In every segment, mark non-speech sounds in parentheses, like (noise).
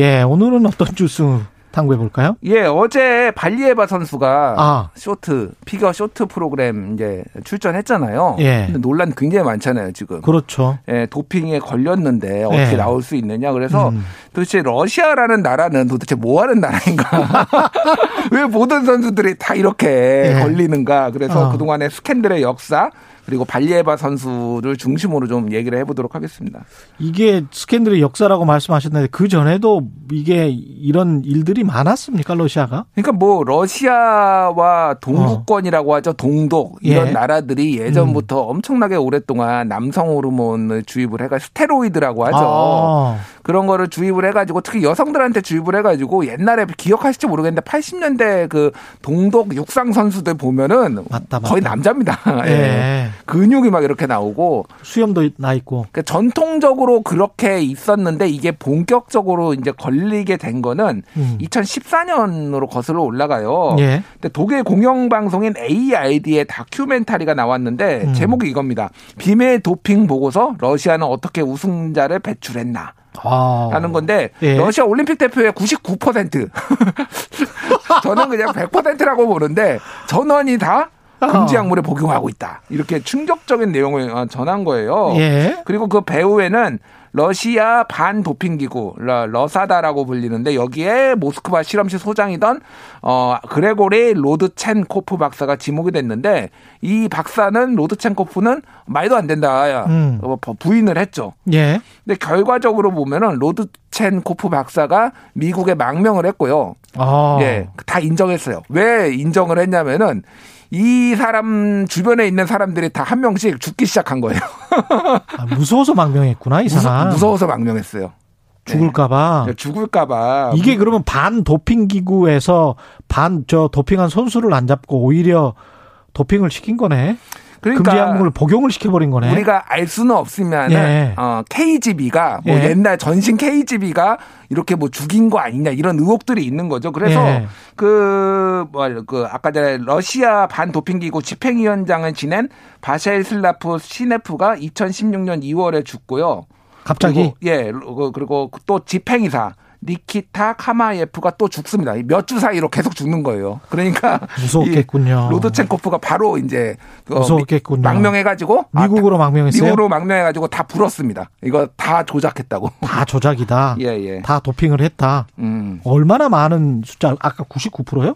예, 오늘은 어떤 뉴스 탐구해 볼까요? 예, 어제 발리에바 선수가 아. 쇼트 피겨 쇼트 프로그램 이제 출전했잖아요. 예. 근데 논란 굉장히 많잖아요, 지금. 그렇죠. 예, 도핑에 걸렸는데 어떻게 예. 나올 수 있느냐. 그래서 음. 도대체 러시아라는 나라는 도대체 뭐 하는 나라인가? (laughs) 왜 모든 선수들이 다 이렇게 예. 걸리는가? 그래서 어. 그동안의 스캔들의 역사 그리고 발리에바 선수를 중심으로 좀 얘기를 해보도록 하겠습니다. 이게 스캔들의 역사라고 말씀하셨는데 그 전에도 이게 이런 일들이 많았습니까? 러시아가? 그러니까 뭐 러시아와 동구권이라고 하죠. 동독 이런 어. 예. 음. 나라들이 예전부터 엄청나게 오랫동안 남성 호르몬을 주입을 해가 스테로이드라고 하죠. 아. 그런 거를 주입을 해가지고 특히 여성들한테 주입을 해가지고 옛날에 기억하실지 모르겠는데 80년대 그 동독 육상 선수들 보면은 맞다, 맞다. 거의 남자입니다. (laughs) 예. 예. 근육이 막 이렇게 나오고 수염도 나 있고. 그러니까 전통적으로 그렇게 있었는데 이게 본격적으로 이제 걸리게 된 거는 음. 2014년으로 거슬러 올라가요. 예. 근데 독일 공영방송인 AID의 다큐멘터리가 나왔는데 음. 제목이 이겁니다. 비밀 도핑 보고서 러시아는 어떻게 우승자를 배출했나. 아. 라는 건데 예. 러시아 올림픽 대표의 99% (laughs) 저는 그냥 100%라고 보는데 전원이 다 금지 약물에 복용하고 있다. 이렇게 충격적인 내용을 어, 전한 거예요. 예. 그리고 그 배후에는 러시아 반도핑 기구 러- 러사다라고 불리는데 여기에 모스크바 실험실 소장이던 어 그레고리 로드첸코프 박사가 지목이 됐는데 이 박사는 로드첸코프는 말도 안 된다 음. 어, 부인을 했죠. 예. 근데 결과적으로 보면은 로드첸코프 박사가 미국에 망명을 했고요. 아. 예, 다 인정했어요. 왜 인정을 했냐면은 이 사람 주변에 있는 사람들이 다 한 명씩 죽기 시작한 거예요. (laughs) 아, 무서워서 망명했구나, 이 사람. 무서, 워서 망명했어요. 죽을까봐. 죽을까봐. 이게 그러면 반 도핑 기구에서 반 저 도핑한 선수를 안 잡고 오히려 도핑을 시킨 거네. 금지 약물을 복용을 시켜버린 거네. 우리가 알 수는 없으면 예. 어, KGB가 뭐 예. 옛날 전신 KGB가 이렇게 뭐 죽인 거 아니냐 이런 의혹들이 있는 거죠. 그래서 예. 그 뭐 그 아까 전에 러시아 반도핑기구 집행위원장을 지낸 뱌체슬라프 시네프가 2016년 2월에 죽고요. 갑자기 그리고, 예, 그- 그리고 또 집행이사 니키타 카마예프가 또 죽습니다. 몇 주 사이로 계속 죽는 거예요. 그러니까 무서웠겠군요. 이 로드첸코프가 바로 이제 그 무서웠겠군요. 망명해가지고 아, 미국으로 다- 망명했어요? 미국으로 망명해가지고 다 불었습니다. 이거 다 조작했다고. 다 조작이다. (laughs) 예, 예. 다 도핑을 했다. 음. 얼마나 많은 숫자? 아까 99%요?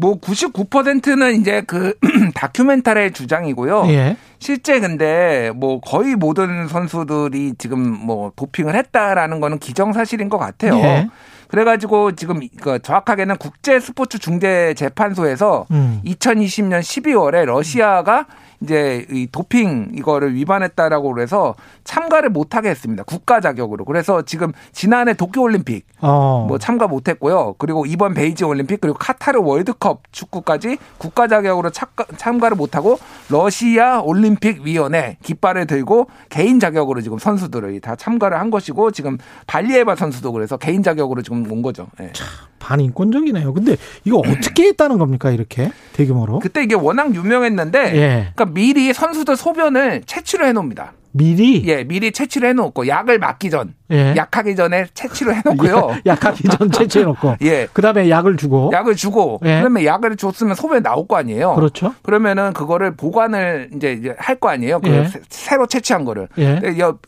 뭐 99%는 이제 그 (clears throat) 다큐멘터리의 주장이고요. 예. 실제 근데 뭐 거의 모든 선수들이 지금 뭐 도핑을 했다라는 거는 기정사실인 것 같아요. 예. 그래가지고 지금 그 정확하게는 국제 스포츠 중재 재판소에서 음. 2020년 12월에 러시아가 이제 이 도핑 이거를 위반했다라고 그래서 참가를 못하게 했습니다. 국가 자격으로. 그래서 지금 지난해 도쿄 올림픽 어. 뭐 참가 못했고요. 그리고 이번 베이징 올림픽 그리고 카타르 월드컵 축구까지 국가 자격으로 참가, 참가를 못하고 러시아 올림픽 위원회 깃발을 들고 개인 자격으로 지금 선수들을 다 참가를 한 것이고 지금 발리에바 선수도 그래서 개인 자격으로 지금 온 거죠. 예. 반인권적이네요. 근데 이거 어떻게 했다는 겁니까? 이렇게 대규모로? 그때 이게 워낙 유명했는데 예. 그러니까 미리 선수들 소변을 채취를 해놓습니다. 미리 예, 미리 채취를 해놓고 약을 맞기 전, 예. 약하기 전에 채취를 해놓고요. (laughs) 약하기 전 (laughs) 채취해놓고 예. 그다음에 약을 주고 약을 주고 예. 그러면 약을 줬으면 소변 나올 거 아니에요. 그렇죠. 그러면은 그거를 보관을 이제, 할 거 아니에요. 그 예. 새- 새로 채취한 거를. 예.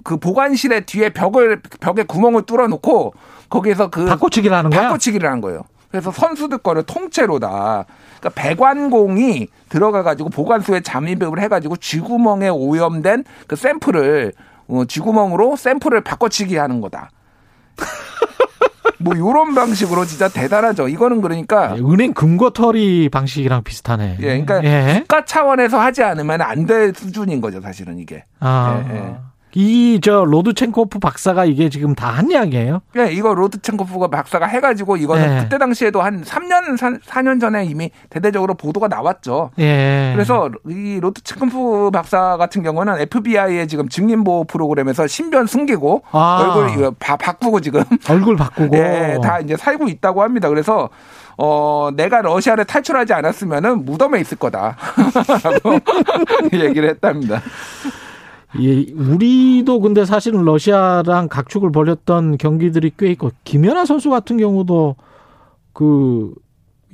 그 보관실의 뒤에 벽을 벽에 구멍을 뚫어 놓고 거기에서 그 바꿔치기를 하는 거야? 바꿔치기를 한 거예요. 그래서 선수들 거를 통째로다. 그러니까 배관공이 들어가 가지고 보관소에 잠입을 해 가지고 쥐구멍에 오염된 그 샘플을 어, 쥐구멍으로 샘플을 바꿔치기 하는 거다. 뭐 요런 방식으로 진짜 대단하죠. 이거는 그러니까 은행 금고털이 방식이랑 비슷하네. 예, 그러니까 예. 국가 차원에서 하지 않으면 안 될 수준인 거죠, 사실은 이게. 아. 예, 예. 이 저 로드첸코프 박사가 이게 지금 다 한 이야기예요? 예, 이거 로드첸코프가 박사가 해가지고 이거는 네. 그때 당시에도 한 3년, 4 년 전에 이미 대대적으로 보도가 나왔죠. 예. 그래서 이 로드첸코프 박사 같은 경우는 FBI의 지금 증인보호 프로그램에서 신변 숨기고 아. 얼굴 바, 바꾸고 지금 얼굴 바꾸고 (laughs) 예, 다 이제 살고 있다고 합니다. 그래서 어, 내가 러시아를 탈출하지 않았으면은 무덤에 있을 거다. (laughs) 라고 (laughs) 얘기를 했답니다. 예, 우리도 근데 사실은 러시아랑 각축을 벌였던 경기들이 꽤 있고 김연아 선수 같은 경우도 그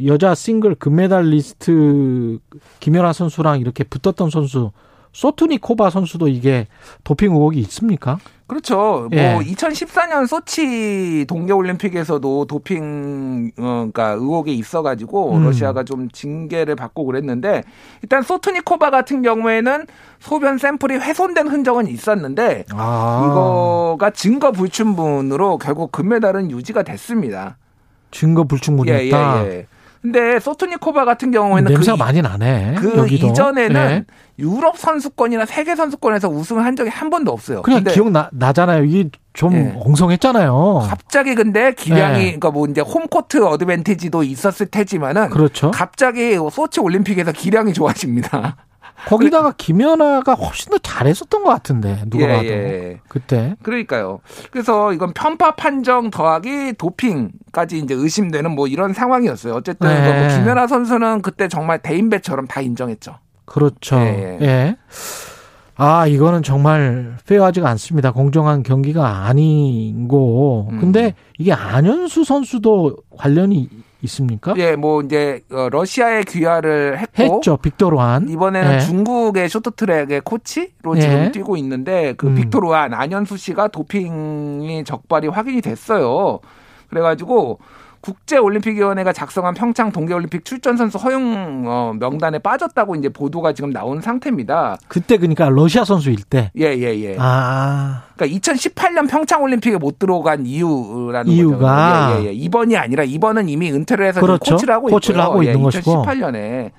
여자 싱글 금메달 리스트 김연아 선수랑 이렇게 붙었던 선수 소트니코바 선수도 이게 도핑 의혹이 있습니까? 그렇죠. 예. 뭐 2014년 소치 동계올림픽에서도 도핑 어, 그러니까 의혹이 있어가지고 음. 러시아가 좀 징계를 받고 그랬는데 일단 소트니코바 같은 경우에는 소변 샘플이 훼손된 흔적은 있었는데 아, 이거가 증거 불충분으로 결국 금메달은 유지가 됐습니다. 증거 불충분이었다. 예, 예, 예. 근데 소트니코바 같은 경우에는 냄새가 그, 많이 나네. 그 여기도. 이전에는 예. 유럽 선수권이나 세계 선수권에서 우승을 한 적이 한 번도 없어요. 그냥 기억 나, 나잖아요. 이게 좀 예. 엉성했잖아요. 갑자기 근데 기량이 네. 그러니까 뭐 이제 홈코트 어드밴티지도 있었을 테지만은 그렇죠. 갑자기 소치 올림픽에서 기량이 좋아집니다. 거기다가 김연아가 훨씬 더 잘했었던 것 같은데 누가 예, 봐도 예. 그때 그러니까요. 그래서 이건 편파 판정 더하기 도핑까지 이제 의심되는 뭐 이런 상황이었어요. 어쨌든 네. 뭐 김연아 선수는 그때 정말 대인배처럼 다 인정했죠. 그렇죠. 예, 예. 아 이거는 정말 페어하지가 않습니다. 공정한 경기가 아니고 음. 근데 이게 안현수 선수도 관련이 있습니까? 예, 뭐 이제 어, 러시아에 귀화를 했고 했죠. 빅토르한 이번에는 예. 중국의 쇼트트랙의 코치로 예. 지금 뛰고 있는데 그 음. 빅토르한 안현수 씨가 도핑이 적발이 확인이 됐어요. 그래가지고 국제올림픽위원회가 작성한 평창 동계올림픽 출전 선수 허용 어, 명단에 빠졌다고 이제 보도가 지금 나온 상태입니다. 그때 그러니까 러시아 선수일 때. 예, 예, 예. 아 그러니까 2018년 평창 올림픽에 못 들어간 이유라는 이유가. 거죠. 예, 예, 예. 이번이 아니라 이번은 이미 은퇴를 해서 그렇죠. 코치를 하고 코치를 있고요. 하고 예, 있는 것이고. 2018년에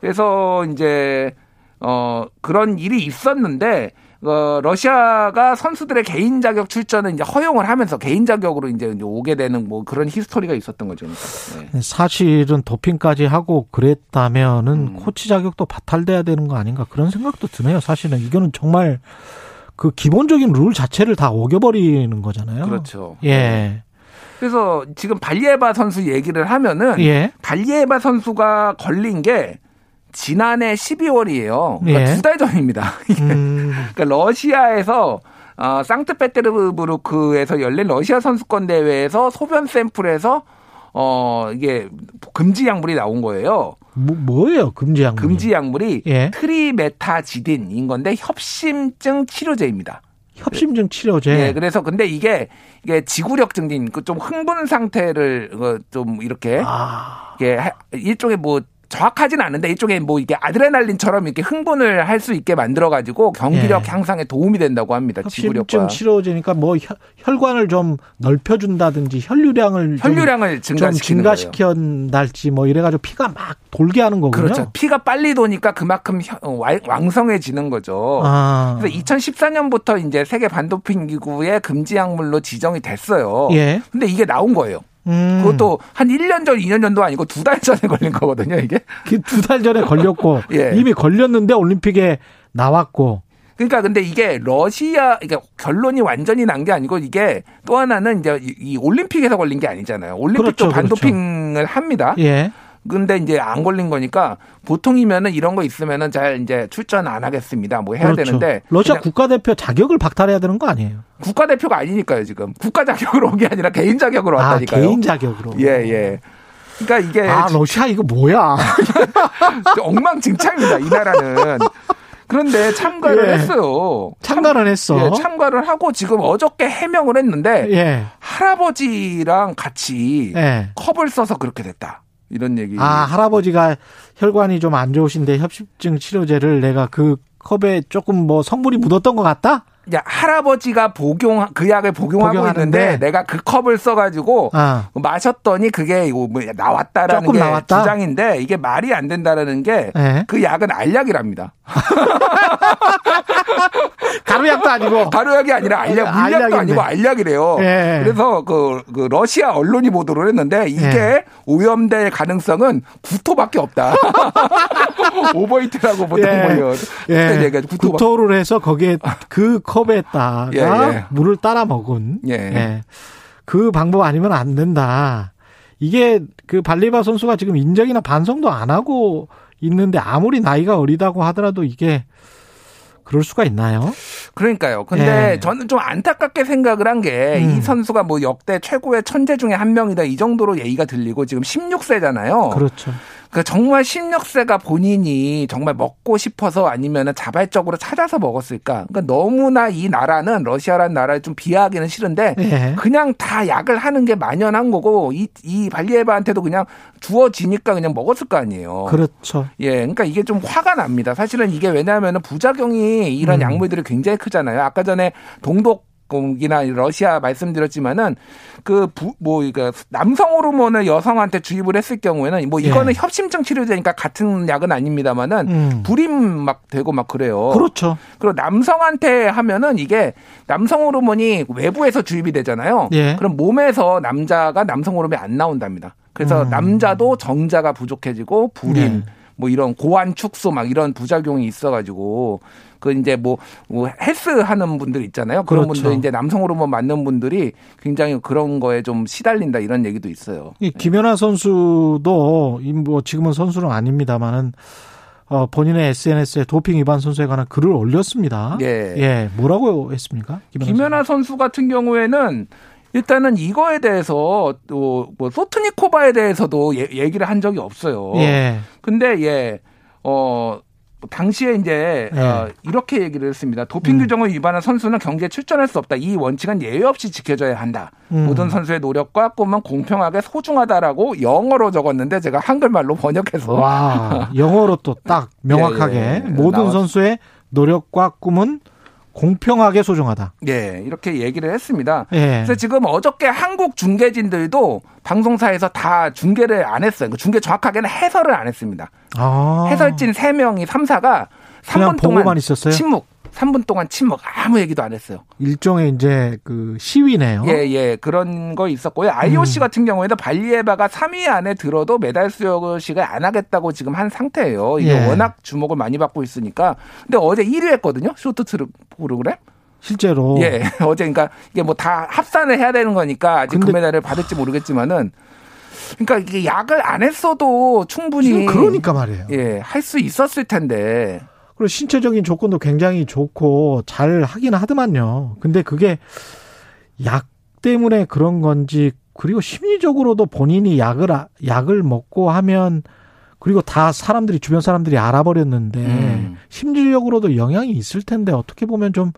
그래서 이제 어 그런 일이 있었는데 어, 러시아가 선수들의 개인 자격 출전을 이제 허용을 하면서 개인 자격으로 이제 오게 되는 뭐 그런 히스토리가 있었던 거죠. 그러니까. 네. 사실은 도핑까지 하고 그랬다면은 음. 코치 자격도 바탈돼야 되는 거 아닌가 그런 생각도 드네요. 사실은 이거는 정말 그 기본적인 룰 자체를 다 어겨버리는 거잖아요. 그렇죠. 예. 그래서 지금 발리에바 선수 얘기를 하면은 예. 발리에바 선수가 걸린 게 지난해 12월이에요. 그러니까 예. 두달 전입니다. (laughs) 음, 그러니까 러시아에서 어, 상트페테르부르크에서 열린 러시아 선수권 대회에서 소변 샘플에서 어 이게 금지 약물이 나온 거예요. 뭐, 뭐예요 금지 약물? 금지 약물이 예. 트리메타지딘인 건데 협심증 치료제입니다. 협심증 치료제. 예, 그래서 근데 이게 이게 지구력 증진, 그 좀 흥분 상태를 어, 좀 이렇게 아, 이게 하- 일종의 뭐 정확하진 않은데 일종의 뭐 이게 아드레날린처럼 이렇게 흥분을 할 수 있게 만들어 가지고 경기력 예. 향상에 도움이 된다고 합니다. 지구력과 치료제니까 뭐 혈, 혈관을 좀 넓혀준다든지 혈류량을 좀- 혈류량을 좀 증가시키는 거예요. 증가시켰달지 뭐 이래가지고 피가 막 돌게 하는 거군요. 그렇죠. 피가 빨리 도니까 그만큼 혀- 어, 왕- 왕성해지는 거죠. 아, 그래서 2014년부터 이제 세계 반도핑 기구의 금지 약물로 지정이 됐어요. 예. 근데 이게 나온 거예요. 음, 그것도 한 1년 전, 2년 전도 아니고 두 달 전에 걸린 거거든요, 이게. 두 달 전에 걸렸고 (laughs) 예. 이미 걸렸는데 올림픽에 나왔고 그러니까 근데 이게 러시아 그러니까 결론이 완전히 난 게 아니고 이게 또 하나는 이제 이- 이 올림픽에서 걸린 게 아니잖아요. 올림픽도 그렇죠, 반도핑을 합니다. 예. 근데 이제 안 걸린 거니까 보통이면은 이런 거 있으면은 잘 이제 출전 안 하겠습니다. 뭐 해야 그렇죠. 되는데 러시아 국가대표 자격을 박탈해야 되는 거 아니에요? 국가대표가 아니니까요, 지금. 국가 자격으로 온 게 아니라 개인 자격으로 아 왔다니까요. 개인 자격으로. 예, 예. 그러니까 이게 아 러시아 이거 뭐야? (laughs) 엉망진창입니다, 이 나라는. 그런데 참가를 예. 했어요. 참가를 했어. 예, 참가를 하고 지금 어저께 해명을 했는데 예. 할아버지랑 같이 예. 컵을 써서 그렇게 됐다. 이런 얘기. 아 할아버지가 혈관이 좀 안 좋으신데 협심증 치료제를 내가 그 컵에 조금 뭐 성분이 묻었던 것 같다? 할아버지가 복용 그 약을 복용하고 복용하는데. 있는데 내가 그 컵을 써가지고 아. 마셨더니 그게 이거 뭐 나왔다라는 게 나왔다? 주장인데 이게 말이 안 된다라는 게그 예. 약은 알약이랍니다. (laughs) 가루약도 아니고. 가루약이 아니라 알약, 물약도 알약인데. 아니고 알약이래요. 예. 그래서 그, 그 러시아 언론이 보도를 했는데 이게 예. 오염될 가능성은 구토밖에 없다. (laughs) 오버히트라고 보통 예. 뭐예요. 예. 얘기하죠. 구토. 구토를 해서 거기에 그 컵 (laughs) 에다가 예, 예. 물을 따라 먹은. 예. 그 방법 아니면 안 된다. 이게 그 발리바 선수가 지금 인정이나 반성도 안 하고 있는데 아무리 나이가 어리다고 하더라도 이게 그럴 수가 있나요? 그러니까요. 근데 예. 저는 좀 안타깝게 생각을 한 게이 음. 선수가 뭐 역대 최고의 천재 중에 한 명이다 이 정도로 얘기가 들리고 지금 16세잖아요. 그렇죠. 그 정말 16세가 본인이 정말 먹고 싶어서 아니면 자발적으로 찾아서 먹었을까? 그러니까 너무나 이 나라는 러시아라는 나라에 좀 비하하기는 싫은데 예. 그냥 다 약을 하는 게 만연한 거고 이, 이 발리에바한테도 그냥 주어지니까 그냥 먹었을 거 아니에요. 그렇죠. 예, 그러니까 이게 좀 화가 납니다. 사실은 이게 왜냐하면 부작용이 이런 음. 약물들이 굉장히 크잖아요. 아까 전에 동독 이나 러시아 말씀드렸지만은 그뭐 이거 남성 호르몬을 여성한테 주입을 했을 경우에는 뭐 이거는 예. 협심증 치료제니까 같은 약은 아닙니다만은 음. 불임 막 되고 막 그래요. 그렇죠. 그리고 남성한테 하면은 이게 남성 호르몬이 외부에서 주입이 되잖아요. 예. 그럼 몸에서 남자가 남성 호르몬이 안 나온답니다. 그래서 음. 남자도 정자가 부족해지고 불임 네. 뭐 이런 고환 축소 막 이런 부작용이 있어가지고 그 이제 뭐, 뭐 헬스 하는 분들 있잖아요. 그런 그렇죠. 분들 이제 남성 호르몬 맞는 분들이 굉장히 그런 거에 좀 시달린다 이런 얘기도 있어요. 이 김연아 선수도 이뭐 지금은 선수는 아닙니다만은 어 본인의 SNS에 도핑 위반 선수에 관한 글을 올렸습니다. 예. 예. 뭐라고 했습니까? 김연아, 김연아 선수 같은 경우에는 일단은 이거에 대해서 또 뭐 소트니코바에 대해서도 예- 얘기를 한 적이 없어요. 예. 근데 예, 어, 당시에 이제 네. 어, 이렇게 얘기를 했습니다. 도핑 음. 규정을 위반한 선수는 경기에 출전할 수 없다. 이 원칙은 예외 없이 지켜져야 한다. 음. 모든 선수의 노력과 꿈은 공평하게 소중하다라고 영어로 적었는데 제가 한글말로 (laughs) 번역해서 와, 영어로 또 딱 명확하게 (laughs) 예, 예. 모든 나왔- 선수의 노력과 꿈은 공평하게 소중하다. 예, 이렇게 얘기를 했습니다. 예. 그래서 지금 어저께 한국 중계진들도 방송사에서 다 중계를 안 했어요. 그 중계 정확하게는 해설을 안 했습니다. 아. 해설진 3명이 3사가 그냥 3분 동안 보고만 있었어요? 침묵. 3분 동안 침묵. 아무 얘기도 안 했어요. 일종의 이제 그 시위네요. 예, 예. 그런 거 있었고요. IOC 음. 같은 경우에는 발리에바가 3위 안에 들어도 메달 수여식을 안 하겠다고 지금 한 상태예요. 이게 예. 워낙 주목을 많이 받고 있으니까. 근데 어제 1위 했거든요. 쇼트트랙 프로그램. 실제로. 예. (laughs) 어제 그러니까 이게 뭐 다 합산을 해야 되는 거니까 아직 근데- 금메달을 받을지 모르겠지만은 그러니까 이게 약을 안 했어도 충분히 그러니까 말이에요. 예, 할 수 있었을 텐데. 그리고 신체적인 조건도 굉장히 좋고 잘 하긴 하더만요. 근데 그게 약 때문에 그런 건지 그리고 심리적으로도 본인이 약을 아- 약을 먹고 하면 그리고 다 사람들이 주변 사람들이 알아버렸는데 음. 심리적으로도 영향이 있을 텐데 어떻게 보면 좀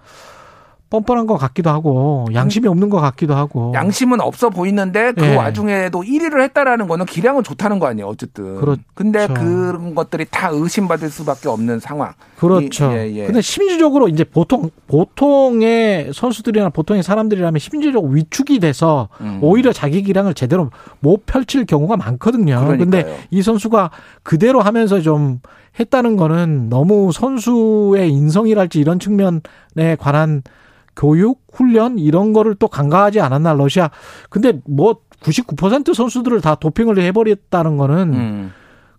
뻔뻔한 것 같기도 하고 양심이 없는 것 같기도 하고 양심은 없어 보이는데 그 예. 와중에도 1위를 했다라는 거는 기량은 좋다는 거 아니에요, 어쨌든. 그렇죠. 근데 그런 것들이 다 의심받을 수밖에 없는 상황. 그렇죠. 이- 예, 예. 근데 심리적으로 이제 보통 보통의 선수들이나 보통의 사람들이라면 심리적 위축이 돼서 음. 오히려 자기 기량을 제대로 못 펼칠 경우가 많거든요. 그러니까요. 근데 이 선수가 그대로 하면서 좀 했다는 거는 너무 선수의 인성이랄지 이런 측면에 관한 교육, 훈련 이런 거를 또 간과하지 않았나 러시아. 근데 뭐 99% 선수들을 다 도핑을 해버렸다는 거는 음.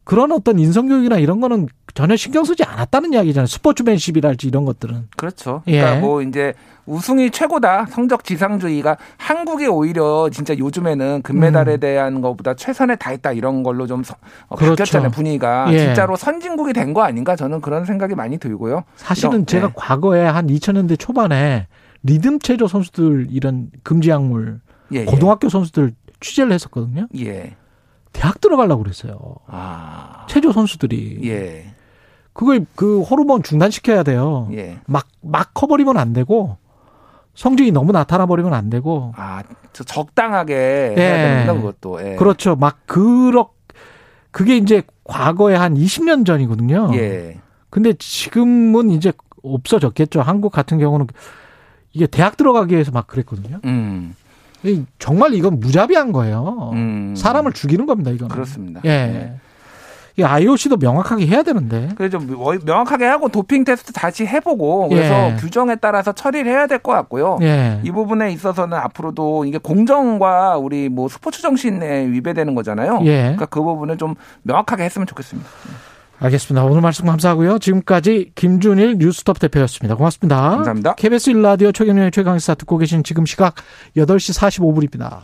그런 어떤 인성 교육이나 이런 거는 전혀 신경 쓰지 않았다는 이야기잖아요. 스포츠맨십이랄지 이런 것들은. 그렇죠. 예. 그러니까 뭐 이제 우승이 최고다. 성적 지상주의가 한국이 오히려 진짜 요즘에는 금메달에 음. 대한 것보다 최선을 다했다 이런 걸로 좀 서- 어, 그렇죠. 바뀌었잖아요 분위기가 예. 진짜로 선진국이 된 거 아닌가 저는 그런 생각이 많이 들고요. 사실은 이런- 제가 예. 과거에 한 2000년대 초반에 리듬 체조 선수들 이런 금지 약물 예, 고등학교 선수들 취재를 했었거든요. 예. 예. 대학 들어가려고 그랬어요. 아. 체조 선수들이 예. 그걸 그 호르몬 중단시켜야 돼요. 예. 막 막 커버리면 안 되고 성적이 너무 나타나 버리면 안 되고 아, 저 적당하게 예. 해야 되는구나 그것도. 예. 그렇죠. 막 그렇 그게 이제 과거에 한 20년 전이거든요. 예. 근데 지금은 이제 없어졌겠죠. 한국 같은 경우는 이게 대학 들어가기 위해서 막 그랬거든요. 음, 이 정말 이건 무자비한 거예요. 음. 사람을 죽이는 겁니다, 이거는. 그렇습니다. 예. 네. 이 IOC도 명확하게 해야 되는데. 그래서 좀 뭐- 명확하게 하고 도핑 테스트 다시 해보고 그래서 예. 규정에 따라서 처리를 해야 될 것 같고요. 예. 이 부분에 있어서는 앞으로도 이게 공정과 우리 뭐 스포츠 정신에 위배되는 거잖아요. 예. 그러니까 그 부분을 좀 명확하게 했으면 좋겠습니다. 알겠습니다. 오늘 말씀 감사하고요. 지금까지 김준일 뉴스톱 대표였습니다. 고맙습니다. 감사합니다. KBS 1라디오 최경련의 최강시사 듣고 계신 지금 시각 8시 45분입니다.